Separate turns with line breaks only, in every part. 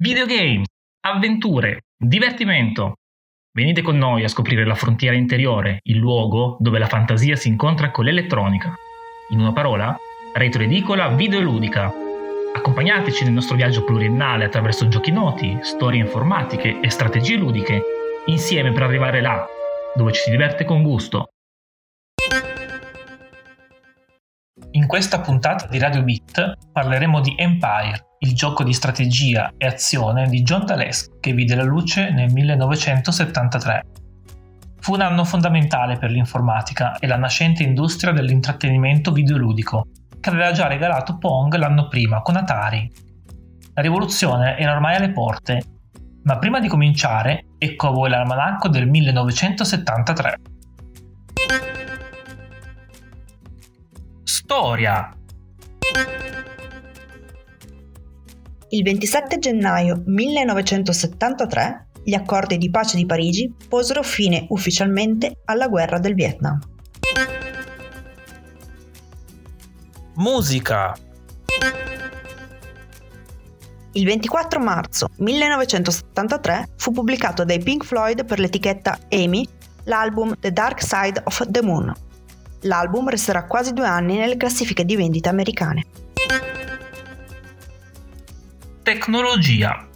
videogames, avventure, divertimento. Venite con noi a scoprire la frontiera interiore, il luogo dove la fantasia si incontra con l'elettronica. In una parola, retroedicola videoludica. Accompagnateci nel nostro viaggio pluriennale attraverso giochi noti, storie informatiche e strategie ludiche, insieme per arrivare là, dove ci si diverte con gusto. In questa puntata di Radio Beat parleremo di Empire, il gioco di strategia e azione di John Dales che vide la luce nel 1973. Fu un anno fondamentale per l'informatica e la nascente industria dell'intrattenimento videoludico, che aveva già regalato Pong l'anno prima con Atari. La rivoluzione era ormai alle porte, ma prima di cominciare, ecco a voi l'almanacco del 1973. Storia
Il 27 gennaio 1973 gli accordi di pace di Parigi posero fine ufficialmente alla guerra del Vietnam.
Musica
Il 24 marzo 1973 fu pubblicato dai Pink Floyd per l'etichetta EMI l'album The Dark Side of the Moon, L'album resterà quasi due anni nelle classifiche di vendita americane.
Tecnologia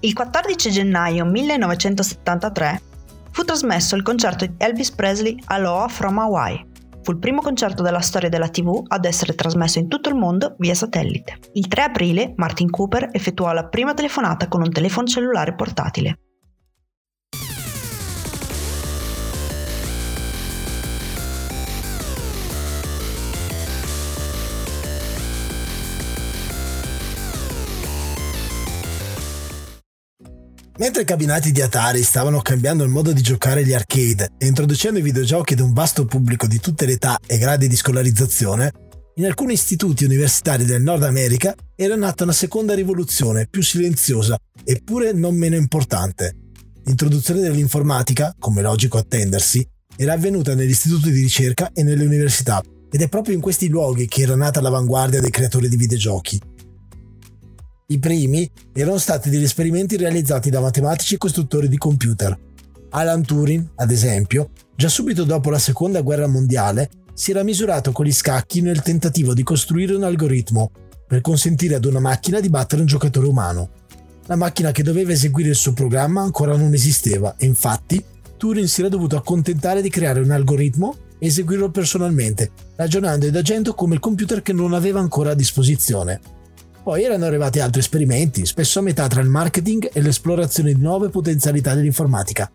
Il 14 gennaio 1973 fu trasmesso il concerto di Elvis Presley Aloha from Hawaii. Fu il primo concerto della storia della TV ad essere trasmesso in tutto il mondo via satellite. Il 3 aprile Martin Cooper effettuò la prima telefonata con un telefono cellulare portatile.
Mentre i cabinati di Atari stavano cambiando il modo di giocare agli arcade e introducendo i videogiochi ad un vasto pubblico di tutte le età e gradi di scolarizzazione, in alcuni istituti universitari del Nord America era nata una seconda rivoluzione più silenziosa eppure non meno importante. L'introduzione dell'informatica, come logico attendersi, era avvenuta negli istituti di ricerca e nelle università ed è proprio in questi luoghi che era nata l'avanguardia dei creatori di videogiochi i primi erano stati degli esperimenti realizzati da matematici e costruttori di computer. Alan Turing, ad esempio, già subito dopo la seconda guerra mondiale, si era misurato con gli scacchi nel tentativo di costruire un algoritmo per consentire ad una macchina di battere un giocatore umano. La macchina che doveva eseguire il suo programma ancora non esisteva e infatti Turing si era dovuto accontentare di creare un algoritmo e eseguirlo personalmente, ragionando ed agendo come il computer che non aveva ancora a disposizione. Poi erano arrivati altri esperimenti, spesso a metà tra il marketing e l'esplorazione di nuove potenzialità dell'informatica.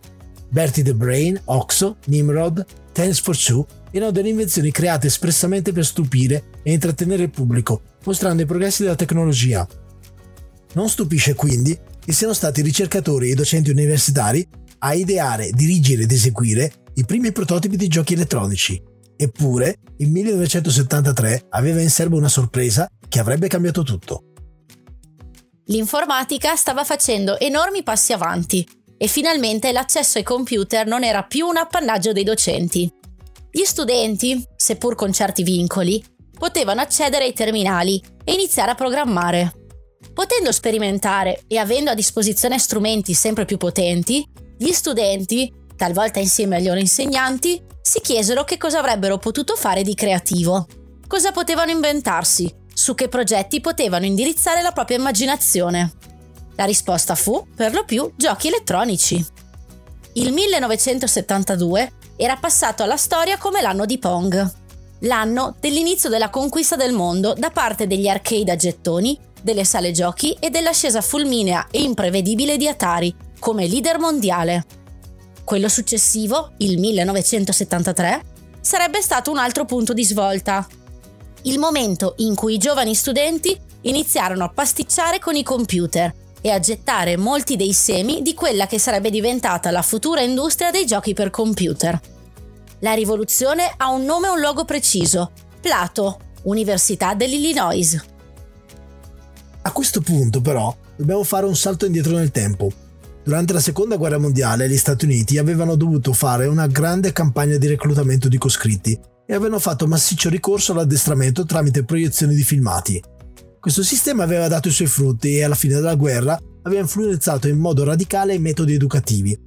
Bertie the Brain, Oxo, Nimrod, Tens for Two erano delle invenzioni create espressamente per stupire e intrattenere il pubblico, mostrando i progressi della tecnologia. Non stupisce quindi che siano stati ricercatori e docenti universitari a ideare, dirigere ed eseguire i primi prototipi di giochi elettronici. Eppure, il 1973 aveva in serbo una sorpresa che avrebbe cambiato tutto.
L'informatica stava facendo enormi passi avanti e finalmente l'accesso ai computer non era più un appannaggio dei docenti. Gli studenti, seppur con certi vincoli, potevano accedere ai terminali e iniziare a programmare. Potendo sperimentare e avendo a disposizione strumenti sempre più potenti, gli studenti, talvolta insieme agli loro insegnanti, si chiesero che cosa avrebbero potuto fare di creativo. Cosa potevano inventarsi su che progetti potevano indirizzare la propria immaginazione. La risposta fu, per lo più, giochi elettronici. Il 1972 era passato alla storia come l'anno di Pong, l'anno dell'inizio della conquista del mondo da parte degli arcade a gettoni, delle sale giochi e dell'ascesa fulminea e imprevedibile di Atari come leader mondiale. Quello successivo, il 1973, sarebbe stato un altro punto di svolta, il momento in cui i giovani studenti iniziarono a pasticciare con i computer e a gettare molti dei semi di quella che sarebbe diventata la futura industria dei giochi per computer. La rivoluzione ha un nome e un logo preciso, Plato, Università dell'Illinois.
A questo punto però dobbiamo fare un salto indietro nel tempo. Durante la seconda guerra mondiale gli Stati Uniti avevano dovuto fare una grande campagna di reclutamento di coscritti e avevano fatto massiccio ricorso all'addestramento tramite proiezioni di filmati. Questo sistema aveva dato i suoi frutti e alla fine della guerra aveva influenzato in modo radicale i metodi educativi.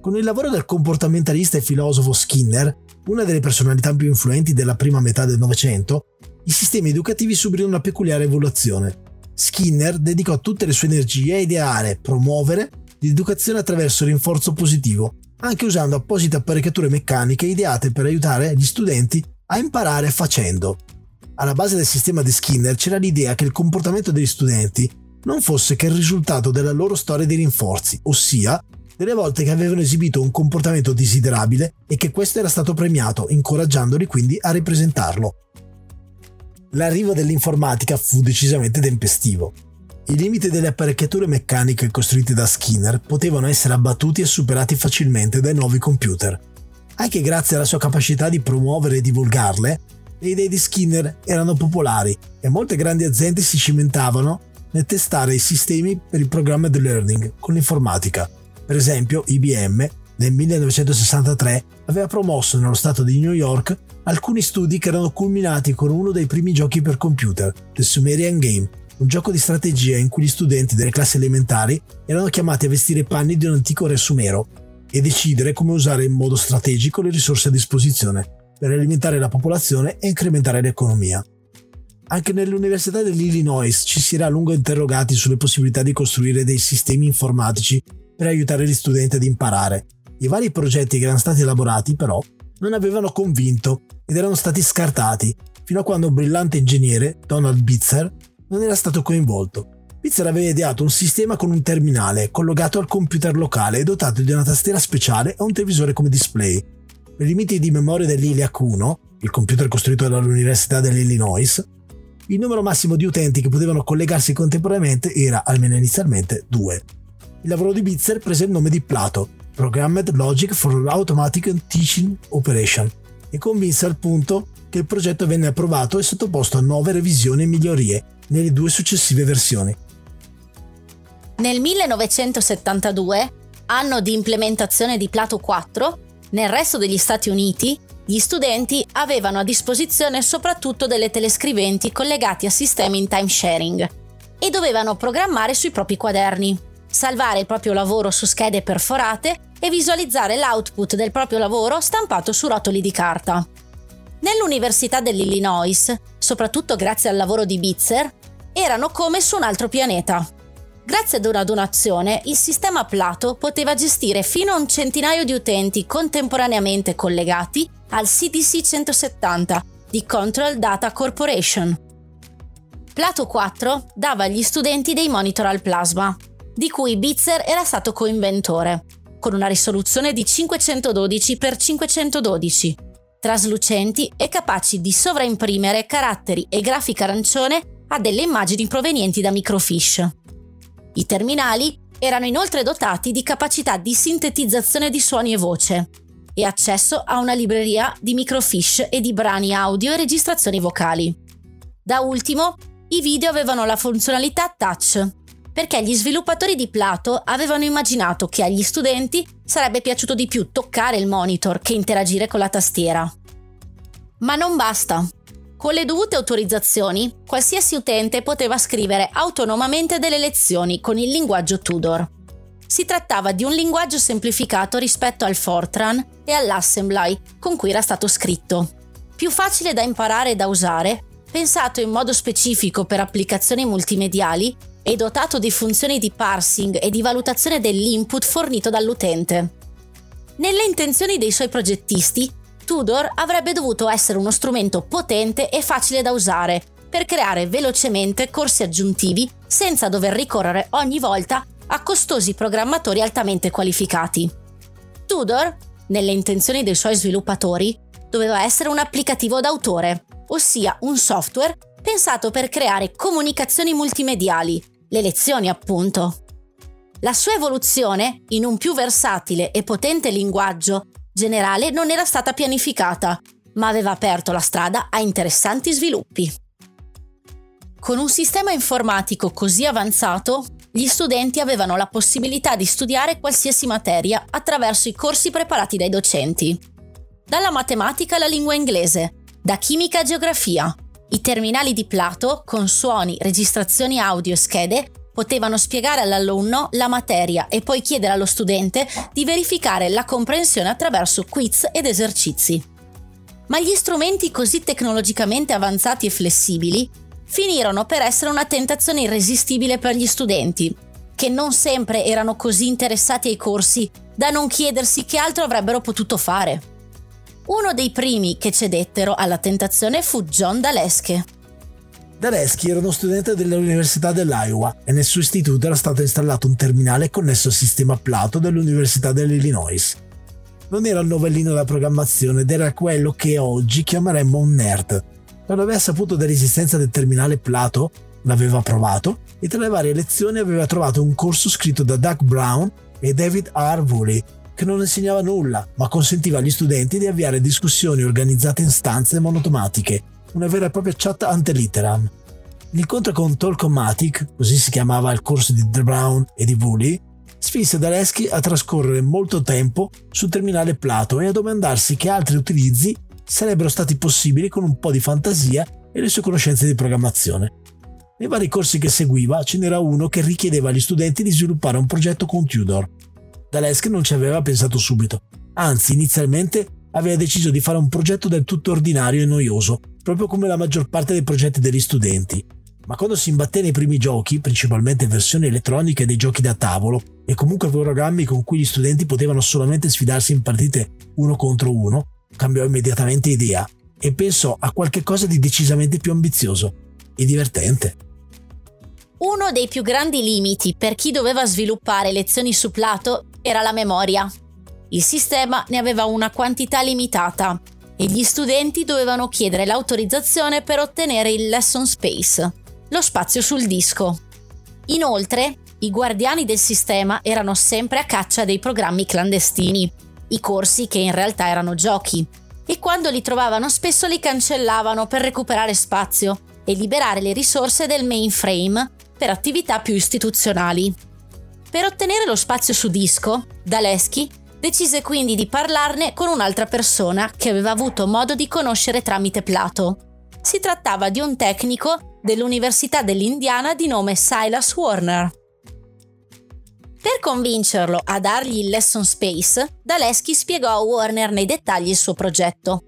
Con il lavoro del comportamentalista e filosofo Skinner, una delle personalità più influenti della prima metà del Novecento, i sistemi educativi subirono una peculiare evoluzione. Skinner dedicò tutte le sue energie a ideare, promuovere l'educazione attraverso il rinforzo positivo, anche usando apposite apparecchiature meccaniche ideate per aiutare gli studenti a imparare facendo. Alla base del sistema di Skinner c'era l'idea che il comportamento degli studenti non fosse che il risultato della loro storia di rinforzi, ossia delle volte che avevano esibito un comportamento desiderabile e che questo era stato premiato, incoraggiandoli quindi a ripresentarlo. L'arrivo dell'informatica fu decisamente tempestivo. I limiti delle apparecchiature meccaniche costruite da Skinner potevano essere abbattuti e superati facilmente dai nuovi computer. Anche grazie alla sua capacità di promuovere e divulgarle, le idee di Skinner erano popolari e molte grandi aziende si cimentavano nel testare i sistemi per il programma di learning con l'informatica. Per esempio, IBM nel 1963 aveva promosso nello stato di New York alcuni studi che erano culminati con uno dei primi giochi per computer, The Sumerian Game, un gioco di strategia in cui gli studenti delle classi elementari erano chiamati a vestire i panni di un antico re sumero e decidere come usare in modo strategico le risorse a disposizione per alimentare la popolazione e incrementare l'economia. Anche nell'Università dell'Illinois ci si era a lungo interrogati sulle possibilità di costruire dei sistemi informatici per aiutare gli studenti ad imparare. I vari progetti che erano stati elaborati, però, non avevano convinto ed erano stati scartati, fino a quando un brillante ingegnere, Donald Bitzer, non era stato coinvolto. Bitzer aveva ideato un sistema con un terminale collegato al computer locale e dotato di una tastiera speciale e un televisore come display. Per i limiti di memoria dell'ILIAC 1, il computer costruito dall'Università dell'Illinois, il numero massimo di utenti che potevano collegarsi contemporaneamente era, almeno inizialmente, 2. Il lavoro di Bitzer prese il nome di Plato, Programmed Logic for Automatic Teaching Operation, e convinse al punto che il progetto venne approvato e sottoposto a nuove revisioni e migliorie nelle due successive versioni.
Nel 1972, anno di implementazione di Plato 4, nel resto degli Stati Uniti gli studenti avevano a disposizione soprattutto delle telescriventi collegati a sistemi in time sharing e dovevano programmare sui propri quaderni, salvare il proprio lavoro su schede perforate e visualizzare l'output del proprio lavoro stampato su rotoli di carta. Nell'Università dell'Illinois, soprattutto grazie al lavoro di Bitzer, erano come su un altro pianeta. Grazie ad una donazione, il sistema Plato poteva gestire fino a un centinaio di utenti contemporaneamente collegati al CDC 170 di Control Data Corporation. Plato 4 dava agli studenti dei monitor al plasma, di cui Bitzer era stato coinventore, con una risoluzione di 512 x 512, traslucenti e capaci di sovraimprimere caratteri e grafica arancione a delle immagini provenienti da microfiche. I terminali erano inoltre dotati di capacità di sintetizzazione di suoni e voce, e accesso a una libreria di microfiche e di brani audio e registrazioni vocali. Da ultimo, i video avevano la funzionalità touch, perché gli sviluppatori di Plato avevano immaginato che agli studenti sarebbe piaciuto di più toccare il monitor che interagire con la tastiera. Ma non basta. Con le dovute autorizzazioni, qualsiasi utente poteva scrivere autonomamente delle lezioni con il linguaggio Tudor. Si trattava di un linguaggio semplificato rispetto al Fortran e all'Assembly con cui era stato scritto. Più facile da imparare e da usare, pensato in modo specifico per applicazioni multimediali e dotato di funzioni di parsing e di valutazione dell'input fornito dall'utente. Nelle intenzioni dei suoi progettisti, Tudor avrebbe dovuto essere uno strumento potente e facile da usare per creare velocemente corsi aggiuntivi senza dover ricorrere ogni volta a costosi programmatori altamente qualificati. Tudor, nelle intenzioni dei suoi sviluppatori, doveva essere un applicativo d'autore, ossia un software pensato per creare comunicazioni multimediali, le lezioni appunto. La sua evoluzione in un più versatile e potente linguaggio generale non era stata pianificata, ma aveva aperto la strada a interessanti sviluppi. Con un sistema informatico così avanzato, gli studenti avevano la possibilità di studiare qualsiasi materia attraverso i corsi preparati dai docenti. Dalla matematica alla lingua inglese, da chimica a geografia, I terminali di Plato, con suoni, registrazioni audio e schede, potevano spiegare all'alunno la materia e poi chiedere allo studente di verificare la comprensione attraverso quiz ed esercizi. Ma gli strumenti così tecnologicamente avanzati e flessibili finirono per essere una tentazione irresistibile per gli studenti, che non sempre erano così interessati ai corsi da non chiedersi che altro avrebbero potuto fare. Uno dei primi che cedettero alla tentazione fu John Dalesche,
Daleschi era uno studente dell'Università dell'Iowa e nel suo istituto era stato installato un terminale connesso al sistema Plato dell'Università dell'Illinois. Non era un novellino da programmazione ed era quello che oggi chiameremmo un nerd. Quando aveva saputo dell'esistenza del terminale Plato, l'aveva provato e tra le varie lezioni aveva trovato un corso scritto da Doug Brown e David R. Woolley che non insegnava nulla, ma consentiva agli studenti di avviare discussioni organizzate in stanze monotomatiche una vera e propria chat ante litteram. L'incontro con Tolkomatic, così si chiamava il corso di The Brown e di Woolley, spinse Daleschi a trascorrere molto tempo sul terminale Plato e a domandarsi che altri utilizzi sarebbero stati possibili con un po' di fantasia e le sue conoscenze di programmazione. Nei vari corsi che seguiva ce n'era uno che richiedeva agli studenti di sviluppare un progetto con Tudor. Daleschi non ci aveva pensato subito, anzi inizialmente aveva deciso di fare un progetto del tutto ordinario e noioso, proprio come la maggior parte dei progetti degli studenti. Ma quando si imbatté nei primi giochi, principalmente versioni elettroniche dei giochi da tavolo e comunque programmi con cui gli studenti potevano solamente sfidarsi in partite uno contro uno, cambiò immediatamente idea e pensò a qualche cosa di decisamente più ambizioso e divertente.
Uno dei più grandi limiti per chi doveva sviluppare lezioni su Plato era la memoria. Il sistema ne aveva una quantità limitata e gli studenti dovevano chiedere l'autorizzazione per ottenere il lesson space, lo spazio sul disco. Inoltre, i guardiani del sistema erano sempre a caccia dei programmi clandestini, i corsi che in realtà erano giochi, e quando li trovavano spesso li cancellavano per recuperare spazio e liberare le risorse del mainframe per attività più istituzionali. Per ottenere lo spazio su disco, Daleschi decise quindi di parlarne con un'altra persona che aveva avuto modo di conoscere tramite Plato. Si trattava di un tecnico dell'Università dell'Indiana di nome Silas Warner. Per convincerlo a dargli il lesson space, Daleschi spiegò a Warner nei dettagli il suo progetto.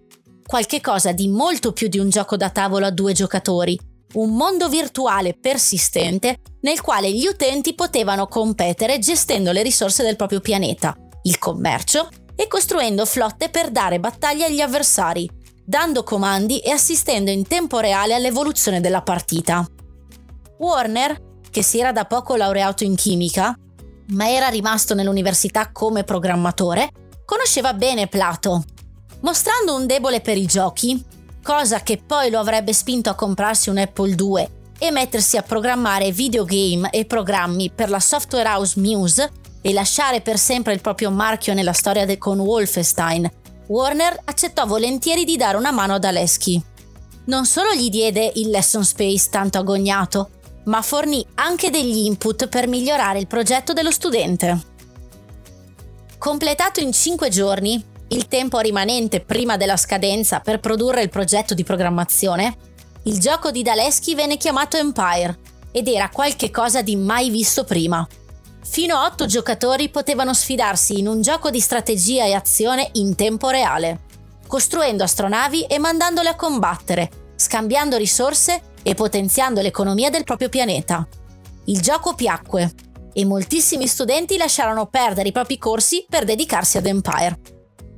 Qualche cosa di molto più di un gioco da tavolo a due giocatori, un mondo virtuale persistente nel quale gli utenti potevano competere gestendo le risorse del proprio pianeta, il commercio e costruendo flotte per dare battaglia agli avversari, dando comandi e assistendo in tempo reale all'evoluzione della partita. Warner, che si era da poco laureato in chimica, ma era rimasto nell'università come programmatore, conosceva bene Plato. Mostrando un debole per i giochi, cosa che poi lo avrebbe spinto a comprarsi un Apple II e mettersi a programmare videogame e programmi per la software house Muse, e lasciare per sempre il proprio marchio nella storia de- con Wolfenstein, Warner accettò volentieri di dare una mano ad Aleschi. Non solo gli diede il lesson space tanto agognato, ma fornì anche degli input per migliorare il progetto dello studente. Completato in 5 giorni, il tempo rimanente prima della scadenza per produrre il progetto di programmazione, il gioco di Daleschi venne chiamato Empire ed era qualche cosa di mai visto prima. Fino a 8 giocatori potevano sfidarsi in un gioco di strategia e azione in tempo reale, costruendo astronavi e mandandole a combattere, scambiando risorse e potenziando l'economia del proprio pianeta. Il gioco piacque e moltissimi studenti lasciarono perdere i propri corsi per dedicarsi ad Empire.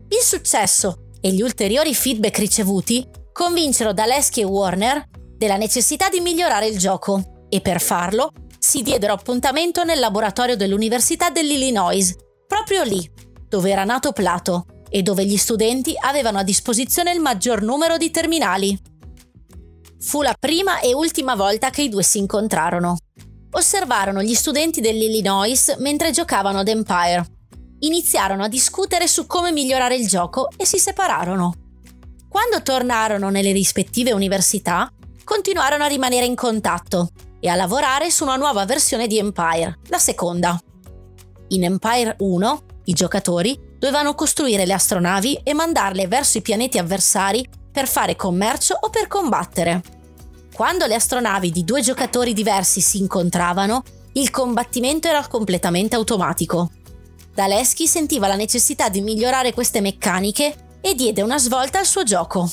Il successo e gli ulteriori feedback ricevuti convinsero Daleschi e Warner della necessità di migliorare il gioco e per farlo si diedero appuntamento nel laboratorio dell'Università dell'Illinois, proprio lì, dove era nato Plato e dove gli studenti avevano a disposizione il maggior numero di terminali. Fu la prima e ultima volta che i due si incontrarono. Osservarono gli studenti dell'Illinois mentre giocavano ad Empire. Iniziarono a discutere su come migliorare il gioco e si separarono. Quando tornarono nelle rispettive università, continuarono a rimanere in contatto e a lavorare su una nuova versione di Empire, la seconda. In Empire 1, i giocatori dovevano costruire le astronavi e mandarle verso i pianeti avversari per fare commercio o per combattere. Quando le astronavi di due giocatori diversi si incontravano, il combattimento era completamente automatico. Daleschi sentiva la necessità di migliorare queste meccaniche e diede una svolta al suo gioco.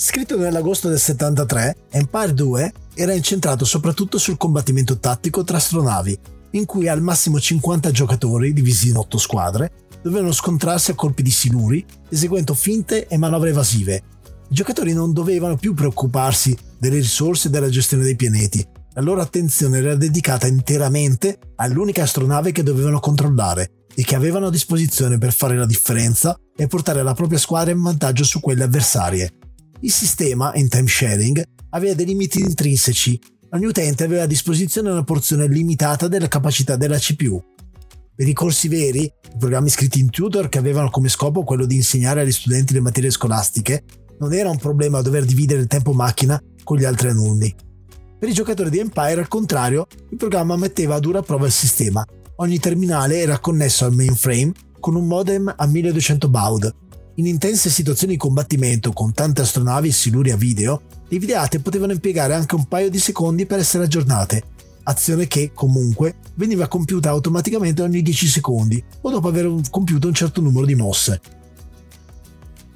Scritto nell'agosto del 73, Empire 2 era incentrato soprattutto sul combattimento tattico tra astronavi, in cui al massimo 50 giocatori, divisi in 8 squadre, dovevano scontrarsi a colpi di siluri, eseguendo finte e manovre evasive. I giocatori non dovevano più preoccuparsi delle risorse e della gestione dei pianeti, la loro attenzione era dedicata interamente all'unica astronave che dovevano controllare e che avevano a disposizione per fare la differenza e portare la propria squadra in vantaggio su quelle avversarie. Il sistema, in time sharing, aveva dei limiti intrinseci. Ogni utente aveva a disposizione una porzione limitata della capacità della CPU. Per i corsi veri, i programmi scritti in tutor che avevano come scopo quello di insegnare agli studenti le materie scolastiche, non era un problema dover dividere il tempo macchina con gli altri alunni. Per i giocatori di Empire, al contrario, il programma metteva a dura prova il sistema. Ogni terminale era connesso al mainframe con un modem a 1200 baud. In intense situazioni di combattimento con tante astronavi e siluri a video, le videate potevano impiegare anche un paio di secondi per essere aggiornate, azione che, comunque, veniva compiuta automaticamente ogni 10 secondi o dopo aver compiuto un certo numero di mosse.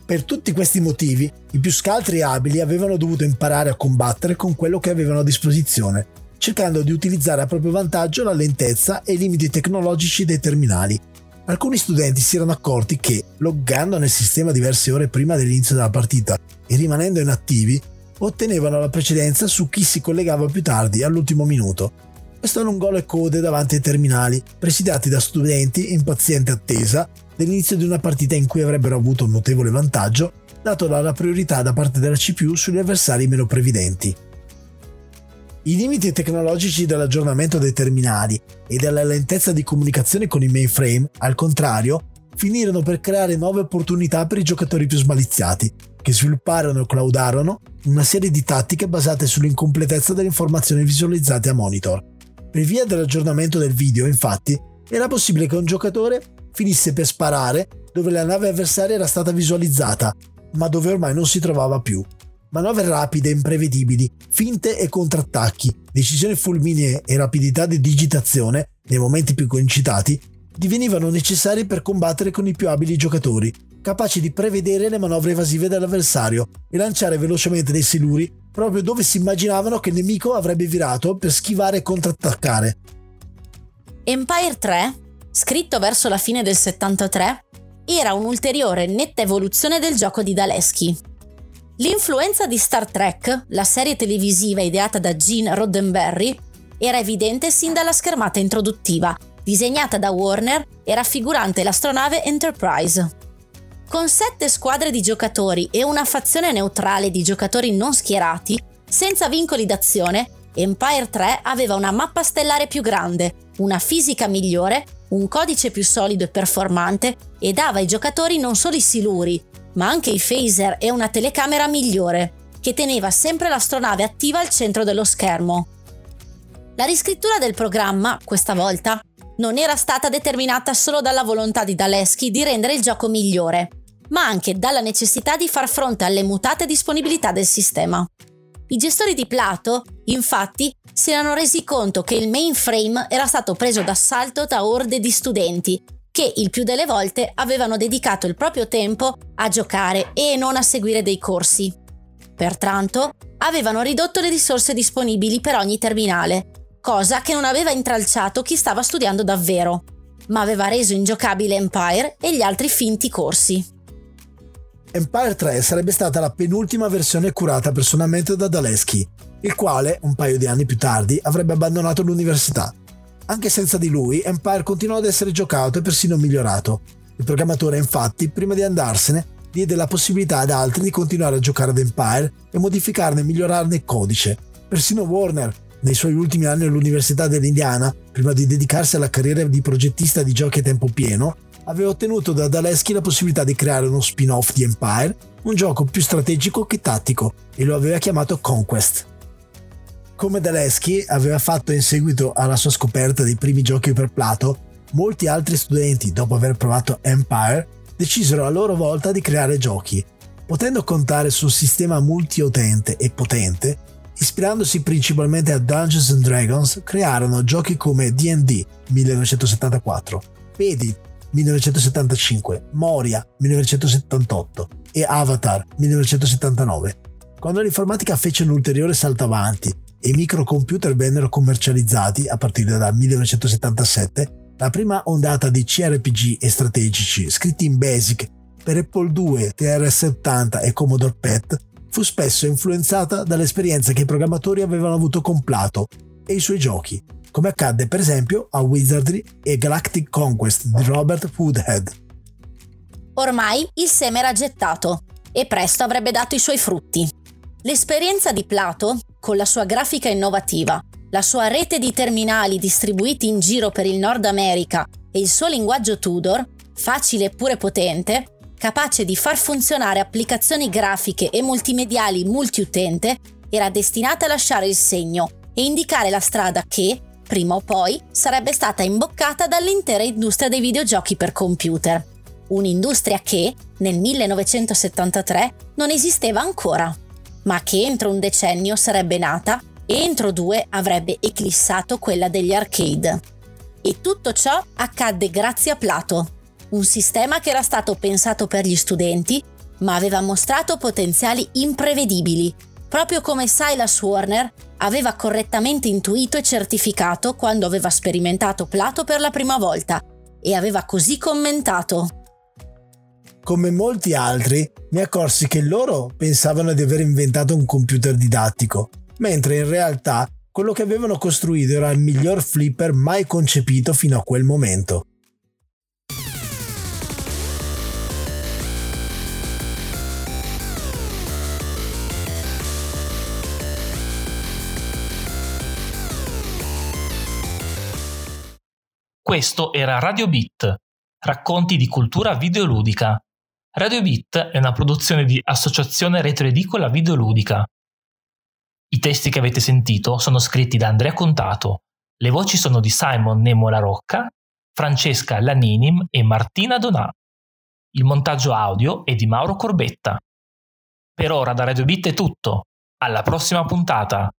Per tutti questi motivi, i più scaltri e abili avevano dovuto imparare a combattere con quello che avevano a disposizione, cercando di utilizzare a proprio vantaggio la lentezza e i limiti tecnologici dei terminali. Alcuni studenti si erano accorti che, loggando nel sistema diverse ore prima dell'inizio della partita e rimanendo inattivi, ottenevano la precedenza su chi si collegava più tardi, all'ultimo minuto. Questo lungo le code davanti ai terminali, presidiati da studenti in paziente attesa dell'inizio di una partita in cui avrebbero avuto un notevole vantaggio, dato la priorità da parte della CPU sugli avversari meno previdenti. I limiti tecnologici dell'aggiornamento dei terminali e della lentezza di comunicazione con i mainframe, al contrario, finirono per creare nuove opportunità per i giocatori più smaliziati, che svilupparono e claudarono una serie di tattiche basate sull'incompletezza delle informazioni visualizzate a monitor. Per via dell'aggiornamento del video, infatti, era possibile che un giocatore finisse per sparare dove la nave avversaria era stata visualizzata, ma dove ormai non si trovava più. Manovre rapide e imprevedibili, finte e contrattacchi, decisioni fulminee e rapidità di digitazione, nei momenti più concitati, divenivano necessari per combattere con i più abili giocatori, capaci di prevedere le manovre evasive dell'avversario e lanciare velocemente dei siluri proprio dove si immaginavano che il nemico avrebbe virato per schivare e contrattaccare.
Empire 3, scritto verso la fine del 73, era un'ulteriore netta evoluzione del gioco di Daleschi. L'influenza di Star Trek, la serie televisiva ideata da Gene Roddenberry, era evidente sin dalla schermata introduttiva, disegnata da Warner e raffigurante l'astronave Enterprise. Con sette squadre di giocatori e una fazione neutrale di giocatori non schierati, senza vincoli d'azione, Empire 3 aveva una mappa stellare più grande, una fisica migliore, un codice più solido e performante e dava ai giocatori non solo i siluri, ma anche i phaser e una telecamera migliore, che teneva sempre l'astronave attiva al centro dello schermo. La riscrittura del programma, questa volta, non era stata determinata solo dalla volontà di Daleschi di rendere il gioco migliore, ma anche dalla necessità di far fronte alle mutate disponibilità del sistema. I gestori di Plato, infatti, si erano resi conto che il mainframe era stato preso d'assalto da orde di studenti che il più delle volte avevano dedicato il proprio tempo a giocare e non a seguire dei corsi. Pertanto, avevano ridotto le risorse disponibili per ogni terminale, cosa che non aveva intralciato chi stava studiando davvero, ma aveva reso ingiocabile Empire e gli altri finti corsi.
Empire 3 sarebbe stata la penultima versione curata personalmente da Daleschi, il quale, un paio di anni più tardi, avrebbe abbandonato l'università anche senza di lui, Empire continuò ad essere giocato e persino migliorato. Il programmatore, infatti, prima di andarsene, diede la possibilità ad altri di continuare a giocare ad Empire e modificarne e migliorarne il codice. Persino Warner, nei suoi ultimi anni all'Università dell'Indiana, prima di dedicarsi alla carriera di progettista di giochi a tempo pieno, aveva ottenuto da Daleschi la possibilità di creare uno spin-off di Empire, un gioco più strategico che tattico, e lo aveva chiamato Conquest come Daleschi aveva fatto in seguito alla sua scoperta dei primi giochi per Plato, molti altri studenti, dopo aver provato Empire, decisero a loro volta di creare giochi. potendo contare sul sistema multiutente e potente, ispirandosi principalmente a Dungeons and Dragons, crearono giochi come D&D 1974, Pedi 1975, Moria 1978 e Avatar 1979. Quando l'informatica fece un ulteriore salto avanti e i microcomputer vennero commercializzati a partire dal 1977, la prima ondata di CRPG e strategici scritti in BASIC per Apple II, TRS-80 e Commodore PET fu spesso influenzata dall'esperienza che i programmatori avevano avuto con Plato e i suoi giochi, come accadde per esempio a Wizardry e Galactic Conquest di Robert Woodhead.
Ormai il seme era gettato e presto avrebbe dato i suoi frutti. L'esperienza di Plato, con la sua grafica innovativa, la sua rete di terminali distribuiti in giro per il Nord America e il suo linguaggio Tudor, facile eppure potente, capace di far funzionare applicazioni grafiche e multimediali multiutente, era destinata a lasciare il segno e indicare la strada che, prima o poi, sarebbe stata imboccata dall'intera industria dei videogiochi per computer. Un'industria che, nel 1973, non esisteva ancora, ma che entro un decennio sarebbe nata e entro due avrebbe eclissato quella degli arcade. E tutto ciò accadde grazie a Plato, un sistema che era stato pensato per gli studenti, ma aveva mostrato potenziali imprevedibili, proprio come Silas Warner aveva correttamente intuito e certificato quando aveva sperimentato Plato per la prima volta e aveva così commentato.
Come molti altri, mi accorsi che loro pensavano di aver inventato un computer didattico, mentre in realtà quello che avevano costruito era il miglior flipper mai concepito fino a quel momento.
Questo era Radio Beat, racconti di cultura videoludica. Radio Beat è una produzione di Associazione Retroedicola Videoludica. I testi che avete sentito sono scritti da Andrea Contato, le voci sono di Simon Nemo La Rocca, Francesca Laninim e Martina Donà. Il montaggio audio è di Mauro Corbetta. Per ora da Radio Beat è tutto. Alla prossima puntata!